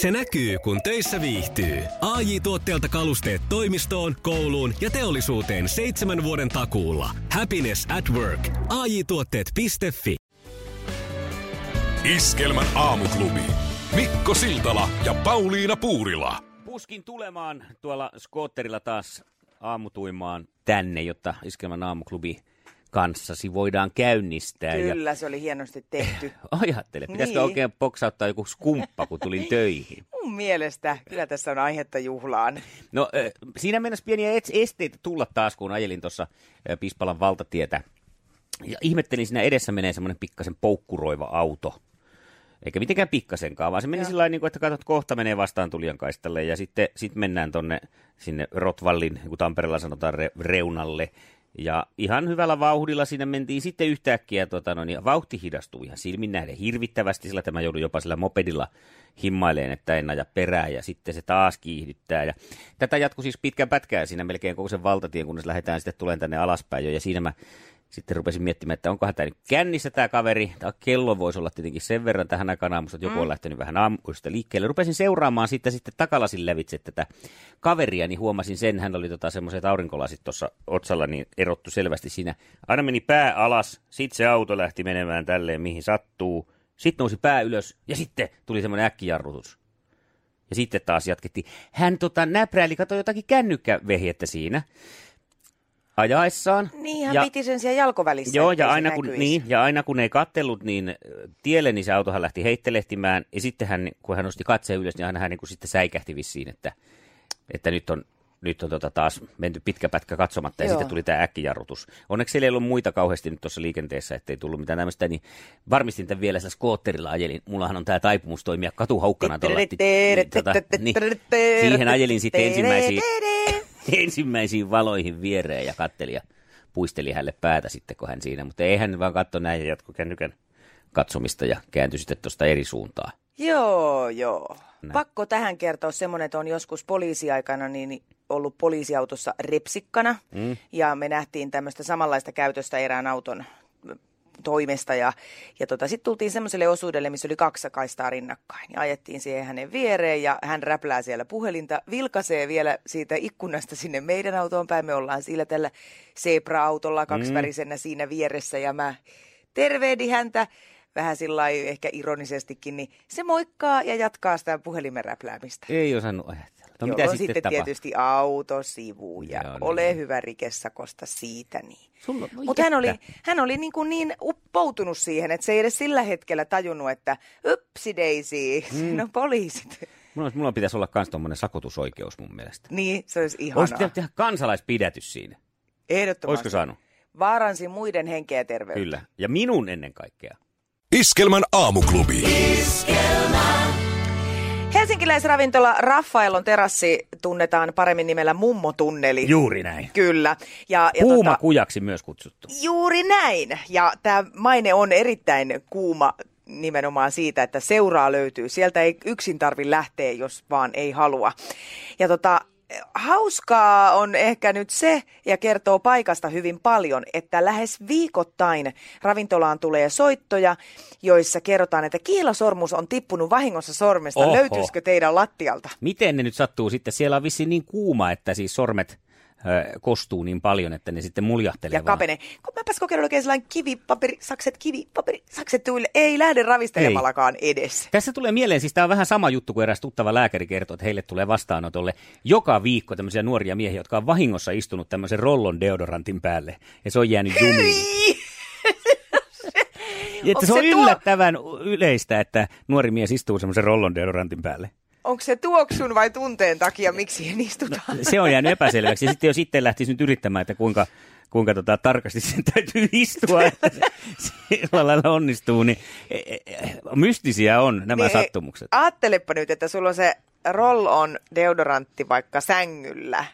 Se näkyy, kun töissä viihtyy. ai tuotteelta kalusteet toimistoon, kouluun ja teollisuuteen seitsemän vuoden takuulla. Happiness at work. ai tuotteetfi Iskelmän aamuklubi. Mikko Siltala ja Pauliina Puurila. Puskin tulemaan tuolla skootterilla taas aamutuimaan tänne, jotta Iskelmän aamuklubi kanssasi voidaan käynnistää. Kyllä, ja... se oli hienosti tehty. Ajattele, pitäisikö niin. oikein poksauttaa joku skumppa, kun tulin töihin? Mun mielestä, kyllä tässä on aihetta juhlaan. No, siinä mennessä pieniä esteitä tulla taas, kun ajelin tuossa Pispalan valtatietä. Ja ihmettelin, siinä edessä menee semmoinen pikkasen poukkuroiva auto. Eikä mitenkään pikkasenkaan, vaan se meni sillä niin kuin, että katsot, kohta menee vastaan tulijan kaistalle ja sitten sit mennään tonne sinne Rotvallin, niin kuin Tampereella sanotaan, re, reunalle. Ja ihan hyvällä vauhdilla siinä mentiin sitten yhtäkkiä, tota, no, niin vauhti hidastui ihan silmin nähden hirvittävästi, sillä tämä joudui jopa sillä mopedilla himmaileen, että en aja perään ja sitten se taas kiihdyttää. Ja tätä jatkui siis pitkän pätkää siinä melkein koko sen valtatien, kunnes lähdetään sitten tulen tänne alaspäin jo. Ja siinä mä sitten rupesin miettimään, että onkohan tämä nyt kännissä tämä kaveri. Tämä kello voisi olla tietenkin sen verran tähän aikaan aamusta, että joku mm. on lähtenyt vähän aamuista liikkeelle. Rupesin seuraamaan sitten, sitten takalasin lävitse tätä kaveria, niin huomasin sen, hän oli tota semmoiset aurinkolasit tuossa otsalla, niin erottu selvästi siinä. Aina meni pää alas, sitten se auto lähti menemään tälleen, mihin sattuu. Sitten nousi pää ylös ja sitten tuli semmoinen äkkijarrutus. Ja sitten taas jatkettiin. Hän tota, näpräili, katsoi jotakin kännykkävehjettä siinä ajaessaan. Niin, hän ja, piti sen siellä jalkovälissä. Joo, ja aina, kun, niin, ja aina kun ei kattellut niin tielle, niin se autohan lähti heittelehtimään. Ja sitten hän, kun hän nosti katseen ylös, niin hän, hän niin kuin sitten säikähti vissiin, että, että nyt on, nyt on tota taas menty pitkä pätkä katsomatta, ja Joo. sitten tuli tämä äkkijarrutus. Onneksi siellä ei ollut muita kauheasti nyt tuossa liikenteessä, ettei tullut mitään tämmöistä, niin varmistin tämän vielä sillä skootterilla ajelin. Mullahan on tämä taipumus toimia katuhaukkana tuolla. Siihen ajelin sitten ensimmäisiä ensimmäisiin valoihin viereen ja katteli ja puisteli hänelle päätä sitten, kun hän siinä. Mutta ei hän vaan katso näin ja jatko kännykän katsomista ja kääntyi sitten tuosta eri suuntaan. Joo, joo. Näin. Pakko tähän kertoa semmoinen, että on joskus poliisiaikana niin ollut poliisiautossa repsikkana. Mm. Ja me nähtiin tämmöistä samanlaista käytöstä erään auton toimesta. Ja, ja tota, sitten tultiin semmoiselle osuudelle, missä oli kaksi kaistaa rinnakkain. Ja ajettiin siihen hänen viereen ja hän räplää siellä puhelinta, vilkaisee vielä siitä ikkunasta sinne meidän autoon päin. Me ollaan sillä tällä Zebra-autolla kaksivärisenä mm. siinä vieressä ja mä tervehdin häntä vähän sillä ehkä ironisestikin, niin se moikkaa ja jatkaa sitä puhelimen räpläämistä. Ei osannut ajatella. No, mitä sitten, sitten tietysti autosivu ja Joo, ole niin. hyvä rikesakosta siitä. Niin. Mutta hän oli, hän oli niin, kuin niin uppoutunut siihen, että se ei edes sillä hetkellä tajunnut, että upsi daisy, mm. no poliisit. Mulla, mulla pitäisi olla myös tuommoinen sakotusoikeus mun mielestä. Niin, se olisi ihanaa. Olisi pitänyt tehdä kansalaispidätys siinä. Ehdottomasti. Olisiko saanut? Vaaransi muiden henkeä ja terveyttä. Kyllä, ja minun ennen kaikkea. Iskelmän aamuklubi. Iskelmän. Helsinkiläisravintola Raffaelon terassi tunnetaan paremmin nimellä Mummotunneli. Juuri näin. Kyllä. Ja, ja Kuuma tota, kujaksi myös kutsuttu. Juuri näin. Ja tämä maine on erittäin kuuma nimenomaan siitä, että seuraa löytyy. Sieltä ei yksin tarvi lähteä, jos vaan ei halua. Ja tota, hauskaa on ehkä nyt se, ja kertoo paikasta hyvin paljon, että lähes viikoittain ravintolaan tulee soittoja, joissa kerrotaan, että kiilasormus on tippunut vahingossa sormesta. Oho. Löytyisikö teidän lattialta? Miten ne nyt sattuu sitten? Siellä on vissiin niin kuuma, että siis sormet kostuu niin paljon, että ne sitten muljahtelee Ja kapene. Kun mäpäs kokeillut oikein sellainen kivipaperi, sakset, kivipaperi, sakset tuille. Ei lähde ravistelemallakaan edes. Tässä tulee mieleen, siis tämä on vähän sama juttu kuin eräs tuttava lääkäri kertoo, että heille tulee vastaanotolle joka viikko tämmöisiä nuoria miehiä, jotka on vahingossa istunut tämmöisen rollon deodorantin päälle. Ja se on jäänyt jumiin. että se on se yllättävän tuo... yleistä, että nuori mies istuu semmoisen rollon deodorantin päälle onko se tuoksun vai tunteen takia, miksi siihen istutaan? No, se on jäänyt epäselväksi. Ja sitten jo sitten lähtisi nyt yrittämään, että kuinka, kuinka tota, tarkasti sen täytyy istua, että se sillä lailla onnistuu. Niin, e, e, mystisiä on nämä niin, sattumukset. Ajattelepa nyt, että sulla on se roll-on deodorantti vaikka sängyllä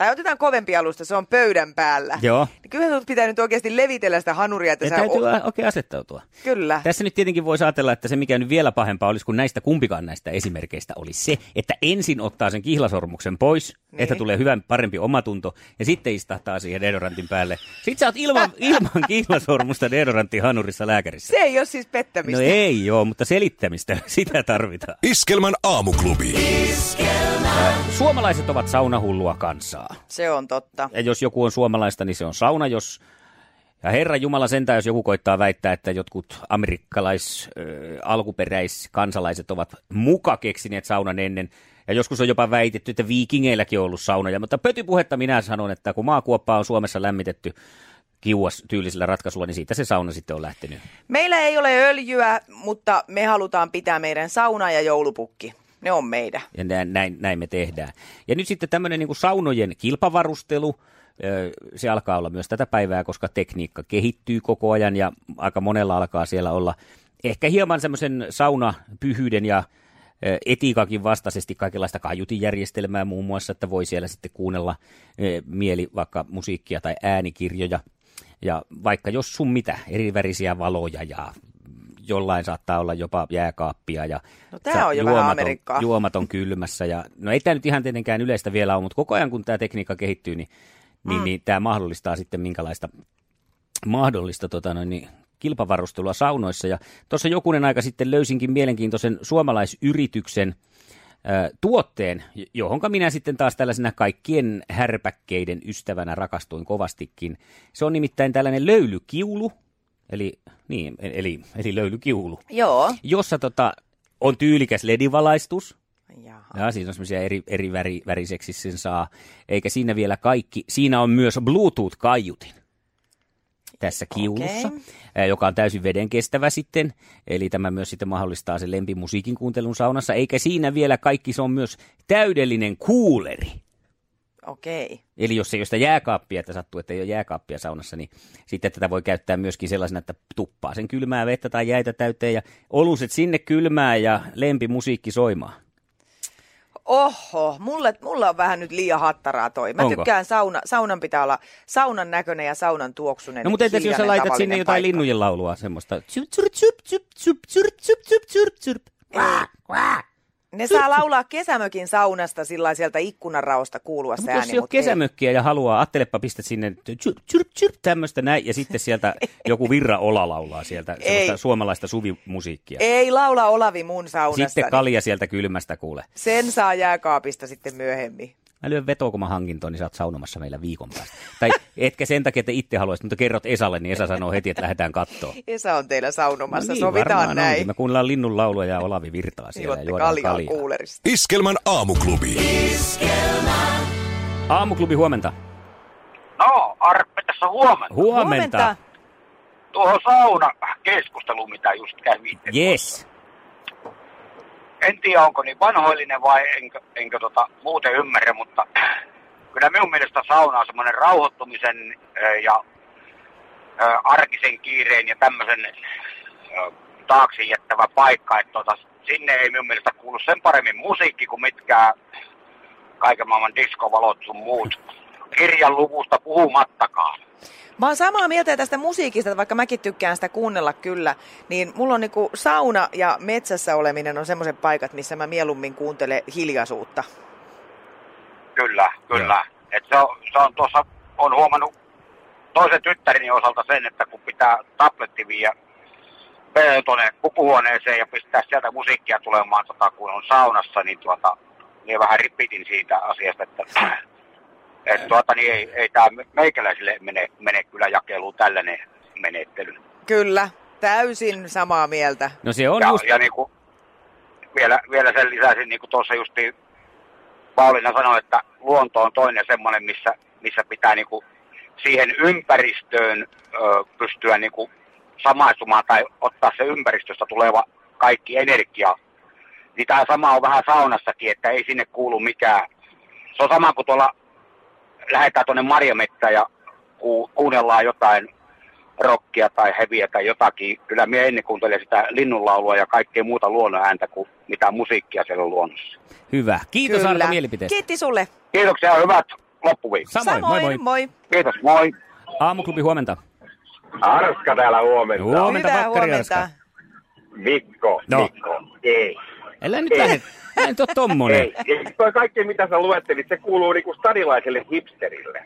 tai otetaan kovempi alusta, se on pöydän päällä. Joo. Niin kyllä sinut pitää nyt oikeasti levitellä sitä hanuria, että Ja sä... täytyy o- oikein asettautua. Kyllä. Tässä nyt tietenkin voisi ajatella, että se mikä nyt vielä pahempaa olisi, kun näistä kumpikaan näistä esimerkkeistä olisi se, että ensin ottaa sen kihlasormuksen pois, niin. Että tulee hyvän parempi omatunto, ja sitten istahtaa siihen deodorantin päälle. Sitten sä oot ilman, ilman kihlasormusta deodorantin hanurissa lääkärissä. Se ei ole siis pettämistä. No ei joo, mutta selittämistä, sitä tarvitaan. Iskelmän aamuklubi. Suomalaiset ovat saunahullua kansaa. Se on totta. Ja jos joku on suomalaista, niin se on sauna, jos... Ja Herra Jumala sentään, jos joku koittaa väittää, että jotkut amerikkalais, äh, alkuperäis kansalaiset ovat muka keksineet saunan ennen. Ja joskus on jopa väitetty, että viikingeilläkin on ollut saunoja. Mutta pötypuhetta minä sanon, että kun maakuoppa on Suomessa lämmitetty kiuas tyylisellä ratkaisulla, niin siitä se sauna sitten on lähtenyt. Meillä ei ole öljyä, mutta me halutaan pitää meidän sauna ja joulupukki. Ne on meidän. Ja näin, näin, näin me tehdään. Ja nyt sitten tämmöinen niin saunojen kilpavarustelu, se alkaa olla myös tätä päivää, koska tekniikka kehittyy koko ajan ja aika monella alkaa siellä olla ehkä hieman semmoisen saunapyhyyden ja etiikakin vastaisesti kaikenlaista kaiutinjärjestelmää muun muassa, että voi siellä sitten kuunnella mieli vaikka musiikkia tai äänikirjoja. Ja vaikka jos sun mitä, eri värisiä valoja ja jollain saattaa olla jopa jääkaappia ja No tää on jo vähän juomat Amerikkaa. juomat on kylmässä. Ja, no ei tämä nyt ihan tietenkään yleistä vielä ole, mutta koko ajan kun tämä tekniikka kehittyy, niin, niin, mm. niin tämä mahdollistaa sitten minkälaista mahdollista tota noin, niin, kilpavarustelua saunoissa. Ja tuossa jokunen aika sitten löysinkin mielenkiintoisen suomalaisyrityksen tuotteen, johonka minä sitten taas tällaisena kaikkien härpäkkeiden ystävänä rakastuin kovastikin. Se on nimittäin tällainen löylykiulu, eli, niin, eli, eli löylykiulu, Joo. jossa tota, on tyylikäs ledivalaistus, Jaha. ja siinä on semmoisia eri, eri väri, väriseksi sen saa. Eikä siinä vielä kaikki. Siinä on myös Bluetooth-kaiutin tässä kiulussa, okay. joka on täysin veden kestävä sitten. Eli tämä myös sitten mahdollistaa sen lempimusiikin kuuntelun saunassa. Eikä siinä vielä kaikki, se on myös täydellinen kuuleri. Okei. Eli jos ei ole sitä jääkaappia, että sattuu, että ei ole jääkaappia saunassa, niin sitten tätä voi käyttää myöskin sellaisena, että tuppaa sen kylmää vettä tai jäitä täyteen ja oluset sinne kylmää ja lempimusiikki soimaan. Oho, mulle, mulle on vähän nyt liian hattaraa toi. Mä Onko? tykkään sauna, saunan pitää olla saunan näköinen ja saunan tuoksunen. No mutta entäs jos sä laitat sinne jotain paikka. linnujen laulua semmoista? Tsup, tsup, tsup, tsup, tsup, tsup, tsup, tsup, tsup, tsup. Ne saa laulaa kesämökin saunasta sillä sieltä ikkunanraosta kuulua se Mutta jos ääni. ei ole mut ei. kesämökkiä ja haluaa, ajattelepa pistät sinne tämmöistä näin, ja sitten sieltä joku Virra Ola laulaa sieltä Ei. suomalaista suvimusiikkia. Ei laula Olavi mun saunassa. Sitten kalja sieltä kylmästä kuule. Sen saa jääkaapista sitten myöhemmin. Mä lyön vetoa, kun mä hankin ton, niin sä oot saunomassa meillä viikon päästä. Tai etkä sen takia, että itse haluaisit, mutta kerrot Esalle, niin Esa sanoo heti, että lähdetään kattoon. Esa on teillä saunomassa, niin, sovitaan varmaan näin. onkin. Me kuunnellaan linnun laulua ja Olavi Virtaa siellä ja Juotte juodaan kaljaa kaljaa. kuulerista. Iskelmän aamuklubi. Aamuklubi huomenta. No, Arppe tässä huomenna. Huomenta. Tuohon sauna keskusteluun, mitä just kävitte. Yes. En tiedä, onko niin vanhoillinen vai enkö, enkö tota, muuten ymmärrä, mutta kyllä minun mielestä sauna on semmoinen rauhoittumisen ja arkisen kiireen ja tämmöisen taakse jättävä paikka. Että tota, sinne ei minun mielestä kuulu sen paremmin musiikki kuin mitkään kaiken maailman diskovalot sun muut. Kirjan luvusta puhumattakaan. Mä oon samaa mieltä tästä musiikista, vaikka mäkin tykkään sitä kuunnella kyllä, niin mulla on niinku sauna ja metsässä oleminen on semmoiset paikat, missä mä mieluummin kuuntelen hiljaisuutta. Kyllä, kyllä. Et se, on, se on tuossa, on huomannut toisen tyttärini osalta sen, että kun pitää tabletti viiä tuonne pukuhuoneeseen ja pistää sieltä musiikkia tulemaan, tota, kun on saunassa, niin tuota, niin vähän ripitin siitä asiasta, että et, tuota, niin ei, ei tämä meikäläisille mene, mene kyllä jakeluun tällainen menettely. Kyllä, täysin samaa mieltä. No se on ja, just... ja niin kuin, vielä, vielä sen lisäisin, niin kuin tuossa justi Pauliina sanoi, että luonto on toinen semmoinen, missä, missä pitää niin kuin siihen ympäristöön ö, pystyä niin kuin samaistumaan tai ottaa se ympäristöstä tuleva kaikki energia. Niin tämä sama on vähän saunassakin, että ei sinne kuulu mikään. Se on sama kuin tuolla lähdetään tuonne marjamettään ja ku, kuunnellaan jotain rockia tai heviä tai jotakin. Kyllä minä ennen kuuntelen sitä linnunlaulua ja kaikkea muuta luonnonääntä kuin mitään musiikkia siellä luonnossa. Hyvä. Kiitos kyllä. Arto mielipiteestä. Kiitti sulle. Kiitoksia, hyvät loppuviikko. Samoin, moi moi. moi. Kiitos, moi. Aamuklubi, huomenta. Arska täällä huomenta. Huomenta, Hyvää huomenta. Arska. Mikko, No. Mikko. Ei. Älä nyt lähde, älä nyt ole tommonen. Ei. Ei. Toi kaikki, mitä sä luettelit, se kuuluu niinku stadilaiselle hipsterille.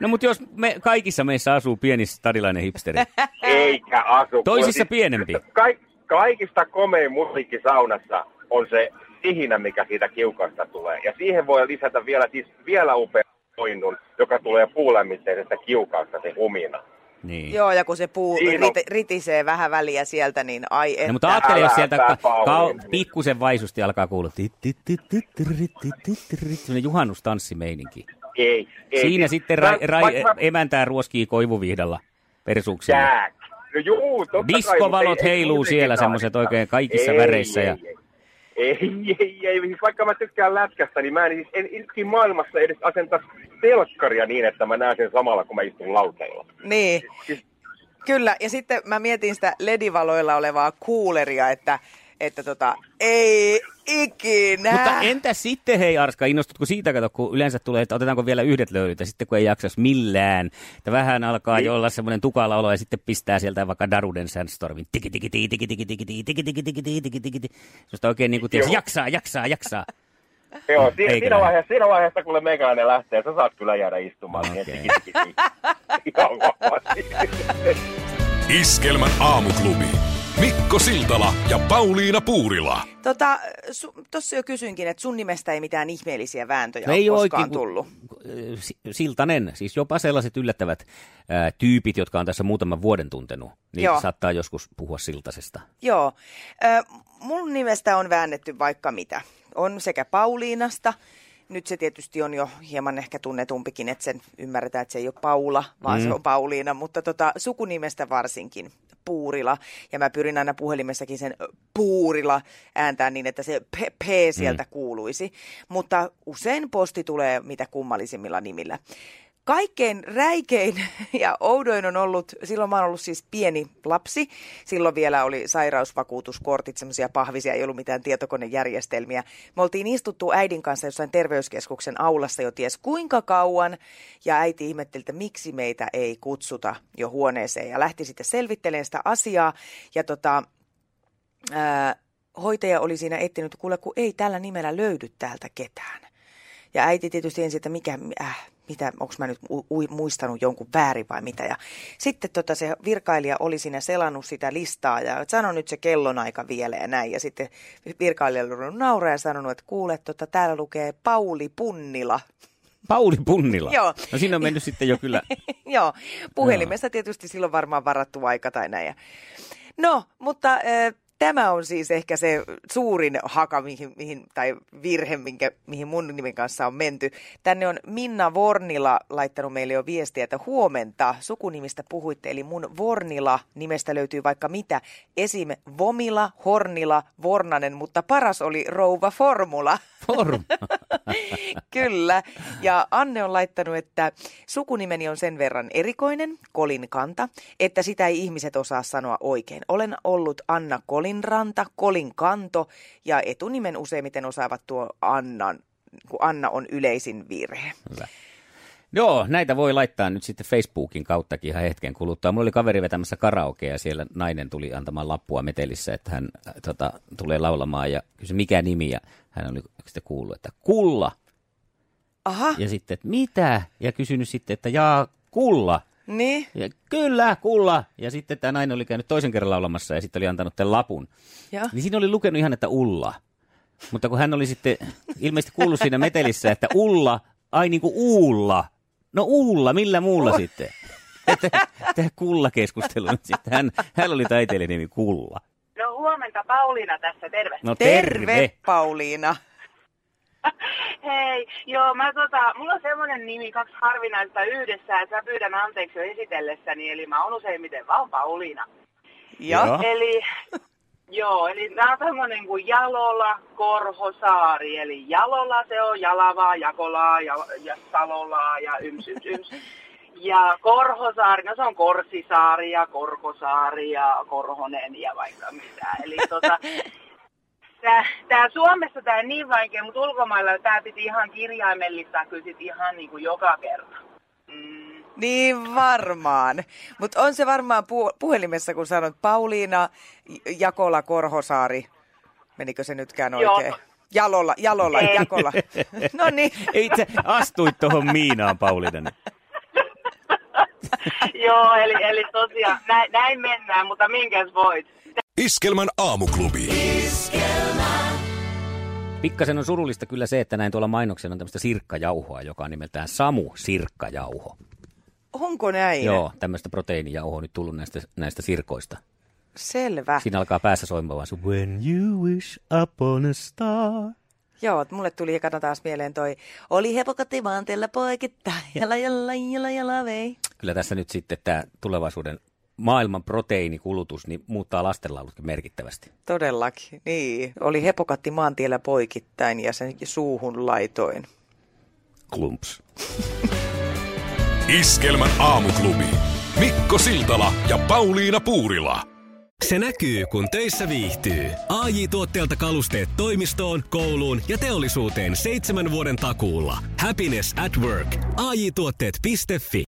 No mutta jos me, kaikissa meissä asuu pieni stadilainen hipsteri. Eikä asu. Toisissa Kun- pienempi. Ka- kaikista komein musiikki saunassa on se sihinä, mikä siitä kiukasta tulee. Ja siihen voi lisätä vielä, siis vielä upean soinnun, joka tulee puulämmitteisestä kiukasta, se humina. Niin. Joo, ja kun se puu Siin rit, ritisee vähän väliä sieltä, niin ai että. No, mutta ajattele, jos sieltä ka- ka- pikkusen vaisusti alkaa kuulua. Sellainen juhannustanssimeininki. Ei, ei. Siinä sitten ra- ra- emäntää ruoskii koivuvihdalla persuuksia. No juu, totta Diskovalot kai, heiluu siellä semmoiset oikein kaikissa ei, väreissä. Ei, ja... ei ei, ei, ei, siis vaikka mä tykkään lätkästä, niin mä en, siis en yksin maailmassa edes asenta telkkaria niin, että mä näen sen samalla, kun mä istun lauteilla. Niin. Kyllä, ja sitten mä mietin sitä ledivaloilla olevaa kuuleria, että, että tota, ei ikinä. Mutta entä sitten, hei Arska, innostutko siitä, kato, kun yleensä tulee, että otetaanko vielä yhdet löylyt, ja sitten kun ei jaksas millään, että vähän alkaa jo olla semmoinen tukala olo, ja sitten pistää sieltä vaikka Daruden Sandstormin, tiki tiki tiki tiki tiki tiki tiki tiki tiki tiki tiki tiki tiki tiki oikein niin kuin, Joo. jaksaa, jaksaa, jaksaa. Joo, siinä, näin? vaiheessa, siinä vaiheessa, kun meikäläinen lähtee, sä saat kyllä jäädä istumaan. Okay. Niin, tiki. Iskelmän aamuklubi. Mikko Siltala ja Pauliina Puurila. Tota, tuossa jo kysyinkin, että sun nimestä ei mitään ihmeellisiä vääntöjä No ole ei ole koskaan oikein, tullut. Si- Siltanen, siis jopa sellaiset yllättävät ää, tyypit, jotka on tässä muutaman vuoden tuntenut, niin Joo. saattaa joskus puhua Siltasesta. Joo. Ö, mun nimestä on väännetty vaikka mitä. On sekä Pauliinasta, nyt se tietysti on jo hieman ehkä tunnetumpikin, että sen ymmärretään, että se ei ole Paula, vaan mm. se on Pauliina, mutta tota, sukunimestä varsinkin Puurila. Ja mä pyrin aina puhelimessakin sen Puurila ääntää niin, että se P, P sieltä mm. kuuluisi. Mutta usein posti tulee mitä kummallisimmilla nimillä. Kaikkein räikein ja oudoin on ollut, silloin mä oon ollut siis pieni lapsi, silloin vielä oli sairausvakuutuskortit, semmoisia pahvisia, ei ollut mitään tietokonejärjestelmiä. Me oltiin istuttu äidin kanssa jossain terveyskeskuksen aulassa jo ties kuinka kauan, ja äiti ihmetteli, että miksi meitä ei kutsuta jo huoneeseen, ja lähti sitten selvittelemään sitä asiaa, ja tota, ää, hoitaja oli siinä etsinyt, kuule, kun ei tällä nimellä löydy täältä ketään. Ja äiti tietysti ensin, että mikä, äh, mitä, onko mä nyt u- u- muistanut jonkun väärin vai mitä. Ja sitten tota, se virkailija oli siinä selannut sitä listaa ja että sano nyt se kellonaika vielä ja näin. Ja sitten virkailija oli nauraa ja sanonut, että kuule, tota, täällä lukee Pauli Punnila. Pauli Punnila. Joo. No siinä on mennyt sitten jo kyllä. Joo, puhelimessa tietysti silloin varmaan varattu aika tai näin. No, mutta äh, tämä on siis ehkä se suurin haka, mihin, mihin, tai virhe, minkä, mihin mun nimen kanssa on menty. Tänne on Minna Vornila laittanut meille jo viestiä, että huomenta sukunimistä puhuitte, eli mun Vornila nimestä löytyy vaikka mitä. Esim. Vomila, Hornila, Vornanen, mutta paras oli Rouva Formula. Form. Kyllä. Ja Anne on laittanut, että sukunimeni on sen verran erikoinen, Kolin Kanta, että sitä ei ihmiset osaa sanoa oikein. Olen ollut Anna Kolinranta, Kolin Kanto ja etunimen useimmiten osaavat tuo Annan, kun Anna on yleisin virhe. Hyvä. Joo, näitä voi laittaa nyt sitten Facebookin kauttakin ihan hetken kuluttua. Mulla oli kaveri vetämässä karaokea ja siellä nainen tuli antamaan lappua metelissä, että hän äh, tota, tulee laulamaan ja kysyi mikä nimi ja hän oli sitten kuullut, että Kulla. Aha, Ja sitten, että mitä? Ja kysynyt sitten, että jaa, Kulla. Niin, Ja kyllä, Kulla. Ja sitten tämä nainen oli käynyt toisen kerran laulamassa ja sitten oli antanut tämän lapun. Joo. Niin siinä oli lukenut ihan, että Ulla. Mutta kun hän oli sitten ilmeisesti kuullut siinä metelissä, että Ulla, ai niin kuin Uulla. No Uulla, millä muulla sitten? Että tämä Kulla-keskustelu. nyt Sitten hän, hän oli taiteilijan nimi Kulla. No huomenta, Pauliina tässä, terve. No terve, terve. Pauliina. Hei, joo, mä tota, mulla on semmoinen nimi, kaksi harvinaista yhdessä, että mä pyydän anteeksi jo esitellessäni, eli mä oon useimmiten vaan Pauliina. Ja, Joo. Eli, joo, eli tää on semmoinen kuin Jalola, Korhosaari, eli Jalola se on Jalavaa, Jakolaa ja, ja Salolaa ja yms, yms, yms. Ja Korhosaari, no se on Korsisaari ja Korkosaari ja Korhonen ja vaikka mitä. Eli tota, tää, tää Suomessa tää niin vaikea, mutta ulkomailla tää piti ihan kirjaimellistaa kyllä sit ihan niin kuin joka kerta. Mm. Niin varmaan. Mutta on se varmaan pu- puhelimessa, kun sanot Pauliina Jakola Korhosaari. Menikö se nytkään oikein? Joo. Jalolla, Jalolla, Ei. Jakola. no niin. Itse astuit tuohon Miinaan, Pauliina. Joo, eli, eli tosiaan näin, näin mennään, mutta minkäs voit? Iskelmän aamuklubi. Pikkasen on surullista kyllä se, että näin tuolla mainoksella on tämmöistä sirkkajauhoa, joka on nimeltään Samu Sirkkajauho. Onko näin? Joo, tämmöistä proteiinijauhoa on nyt tullut näistä, näistä sirkoista. Selvä. Siinä alkaa päässä soimaan vaan se When you wish upon a star. Joo, mulle tuli ekana taas mieleen toi, oli hepokatti maanteella poikittain, jala jala jala jala vei. Kyllä tässä nyt sitten tämä tulevaisuuden maailman proteiinikulutus niin muuttaa lastenlaulutkin merkittävästi. Todellakin, niin. Oli hepokatti maantiellä poikittain ja sen suuhun laitoin. Klumps. Iskelmän aamuklubi. Mikko Siltala ja Pauliina Puurila. Se näkyy, kun töissä viihtyy. ai tuotteelta kalusteet toimistoon, kouluun ja teollisuuteen seitsemän vuoden takuulla. Happiness at work. AJ-tuotteet.fi